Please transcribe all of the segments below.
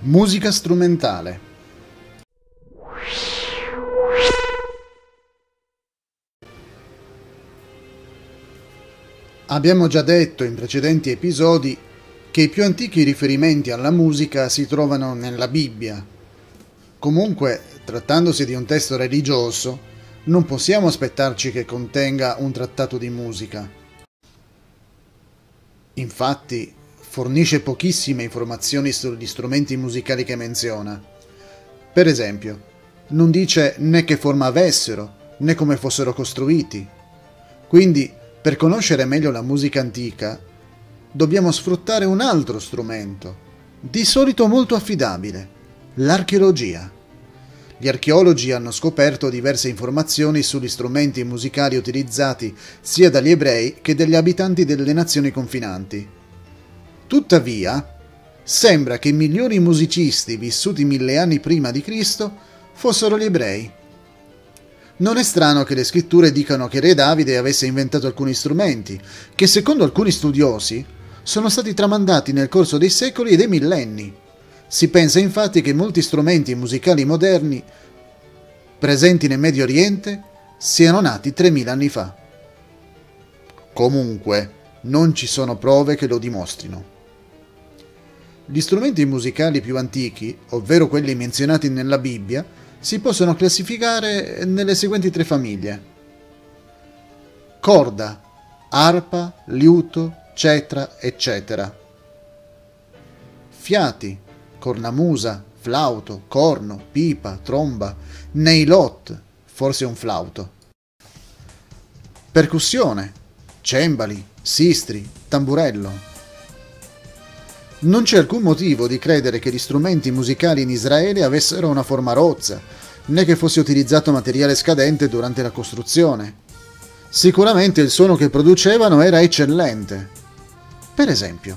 Musica strumentale. Abbiamo già detto in precedenti episodi che i più antichi riferimenti alla musica si trovano nella Bibbia. Comunque, trattandosi di un testo religioso, non possiamo aspettarci che contenga un trattato di musica. Infatti, fornisce pochissime informazioni sugli strumenti musicali che menziona. Per esempio, non dice né che forma avessero, né come fossero costruiti. Quindi, per conoscere meglio la musica antica, dobbiamo sfruttare un altro strumento, di solito molto affidabile, l'archeologia. Gli archeologi hanno scoperto diverse informazioni sugli strumenti musicali utilizzati sia dagli ebrei che dagli abitanti delle nazioni confinanti. Tuttavia, sembra che i migliori musicisti vissuti mille anni prima di Cristo fossero gli ebrei. Non è strano che le scritture dicano che Re Davide avesse inventato alcuni strumenti, che secondo alcuni studiosi sono stati tramandati nel corso dei secoli e dei millenni. Si pensa infatti che molti strumenti musicali moderni presenti nel Medio Oriente siano nati 3000 anni fa. Comunque, non ci sono prove che lo dimostrino. Gli strumenti musicali più antichi, ovvero quelli menzionati nella Bibbia, si possono classificare nelle seguenti tre famiglie. Corda, arpa, liuto, cetra, eccetera. Fiati, cornamusa, flauto, corno, pipa, tromba, neilot, forse un flauto. Percussione, cembali, sistri, tamburello. Non c'è alcun motivo di credere che gli strumenti musicali in Israele avessero una forma rozza, né che fosse utilizzato materiale scadente durante la costruzione. Sicuramente il suono che producevano era eccellente. Per esempio,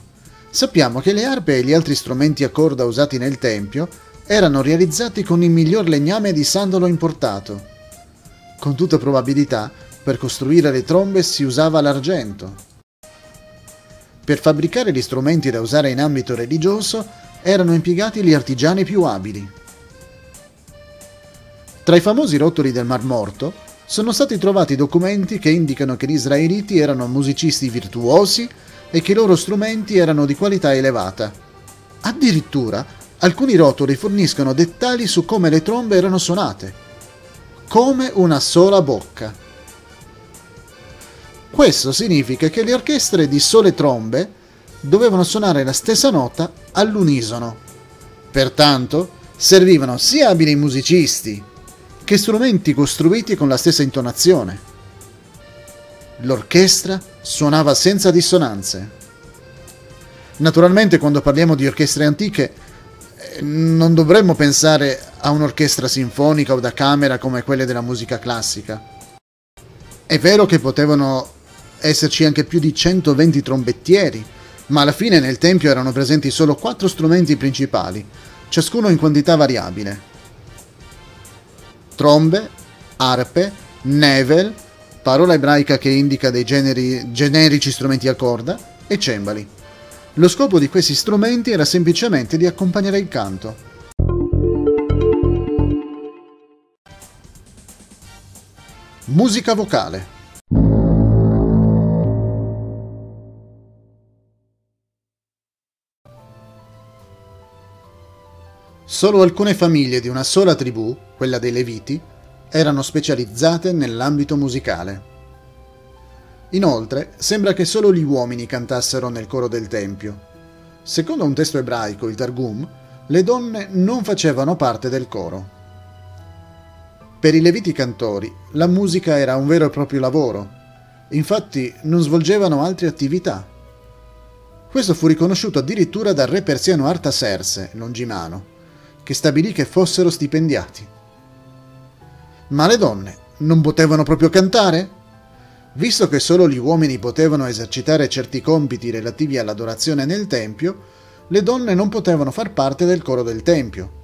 sappiamo che le arpe e gli altri strumenti a corda usati nel tempio erano realizzati con il miglior legname di sandalo importato. Con tutta probabilità, per costruire le trombe si usava l'argento. Per fabbricare gli strumenti da usare in ambito religioso erano impiegati gli artigiani più abili. Tra i famosi rotoli del Mar Morto sono stati trovati documenti che indicano che gli israeliti erano musicisti virtuosi e che i loro strumenti erano di qualità elevata. Addirittura alcuni rotoli forniscono dettagli su come le trombe erano suonate. Come una sola bocca. Questo significa che le orchestre di sole trombe dovevano suonare la stessa nota all'unisono. Pertanto, servivano sia abili musicisti che strumenti costruiti con la stessa intonazione. L'orchestra suonava senza dissonanze. Naturalmente quando parliamo di orchestre antiche eh, non dovremmo pensare a un'orchestra sinfonica o da camera come quelle della musica classica. È vero che potevano esserci anche più di 120 trombettieri, ma alla fine nel tempio erano presenti solo quattro strumenti principali, ciascuno in quantità variabile. Trombe, arpe, nevel, parola ebraica che indica dei generi, generici strumenti a corda, e cembali. Lo scopo di questi strumenti era semplicemente di accompagnare il canto. Musica vocale Solo alcune famiglie di una sola tribù, quella dei Leviti, erano specializzate nell'ambito musicale. Inoltre, sembra che solo gli uomini cantassero nel coro del Tempio. Secondo un testo ebraico, il Targum, le donne non facevano parte del coro. Per i Leviti cantori, la musica era un vero e proprio lavoro, infatti non svolgevano altre attività. Questo fu riconosciuto addirittura dal re persiano Artaserse, Longimano, che stabilì che fossero stipendiati. Ma le donne non potevano proprio cantare? Visto che solo gli uomini potevano esercitare certi compiti relativi all'adorazione nel Tempio, le donne non potevano far parte del coro del Tempio.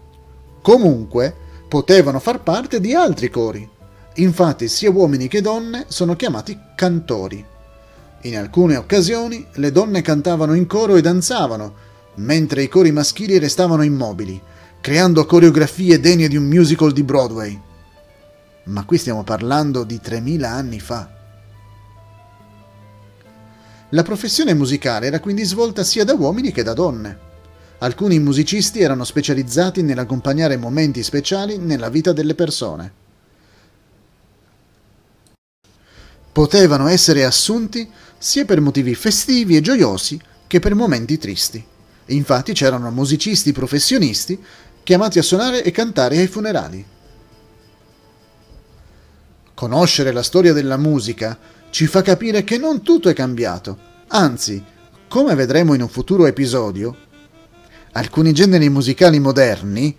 Comunque, potevano far parte di altri cori. Infatti sia uomini che donne sono chiamati cantori. In alcune occasioni le donne cantavano in coro e danzavano, mentre i cori maschili restavano immobili, creando coreografie degne di un musical di Broadway. Ma qui stiamo parlando di 3000 anni fa. La professione musicale era quindi svolta sia da uomini che da donne. Alcuni musicisti erano specializzati nell'accompagnare momenti speciali nella vita delle persone. Potevano essere assunti sia per motivi festivi e gioiosi che per momenti tristi. Infatti c'erano musicisti professionisti chiamati a suonare e cantare ai funerali. Conoscere la storia della musica ci fa capire che non tutto è cambiato, anzi, come vedremo in un futuro episodio, alcuni generi musicali moderni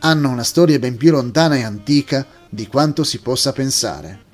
hanno una storia ben più lontana e antica di quanto si possa pensare.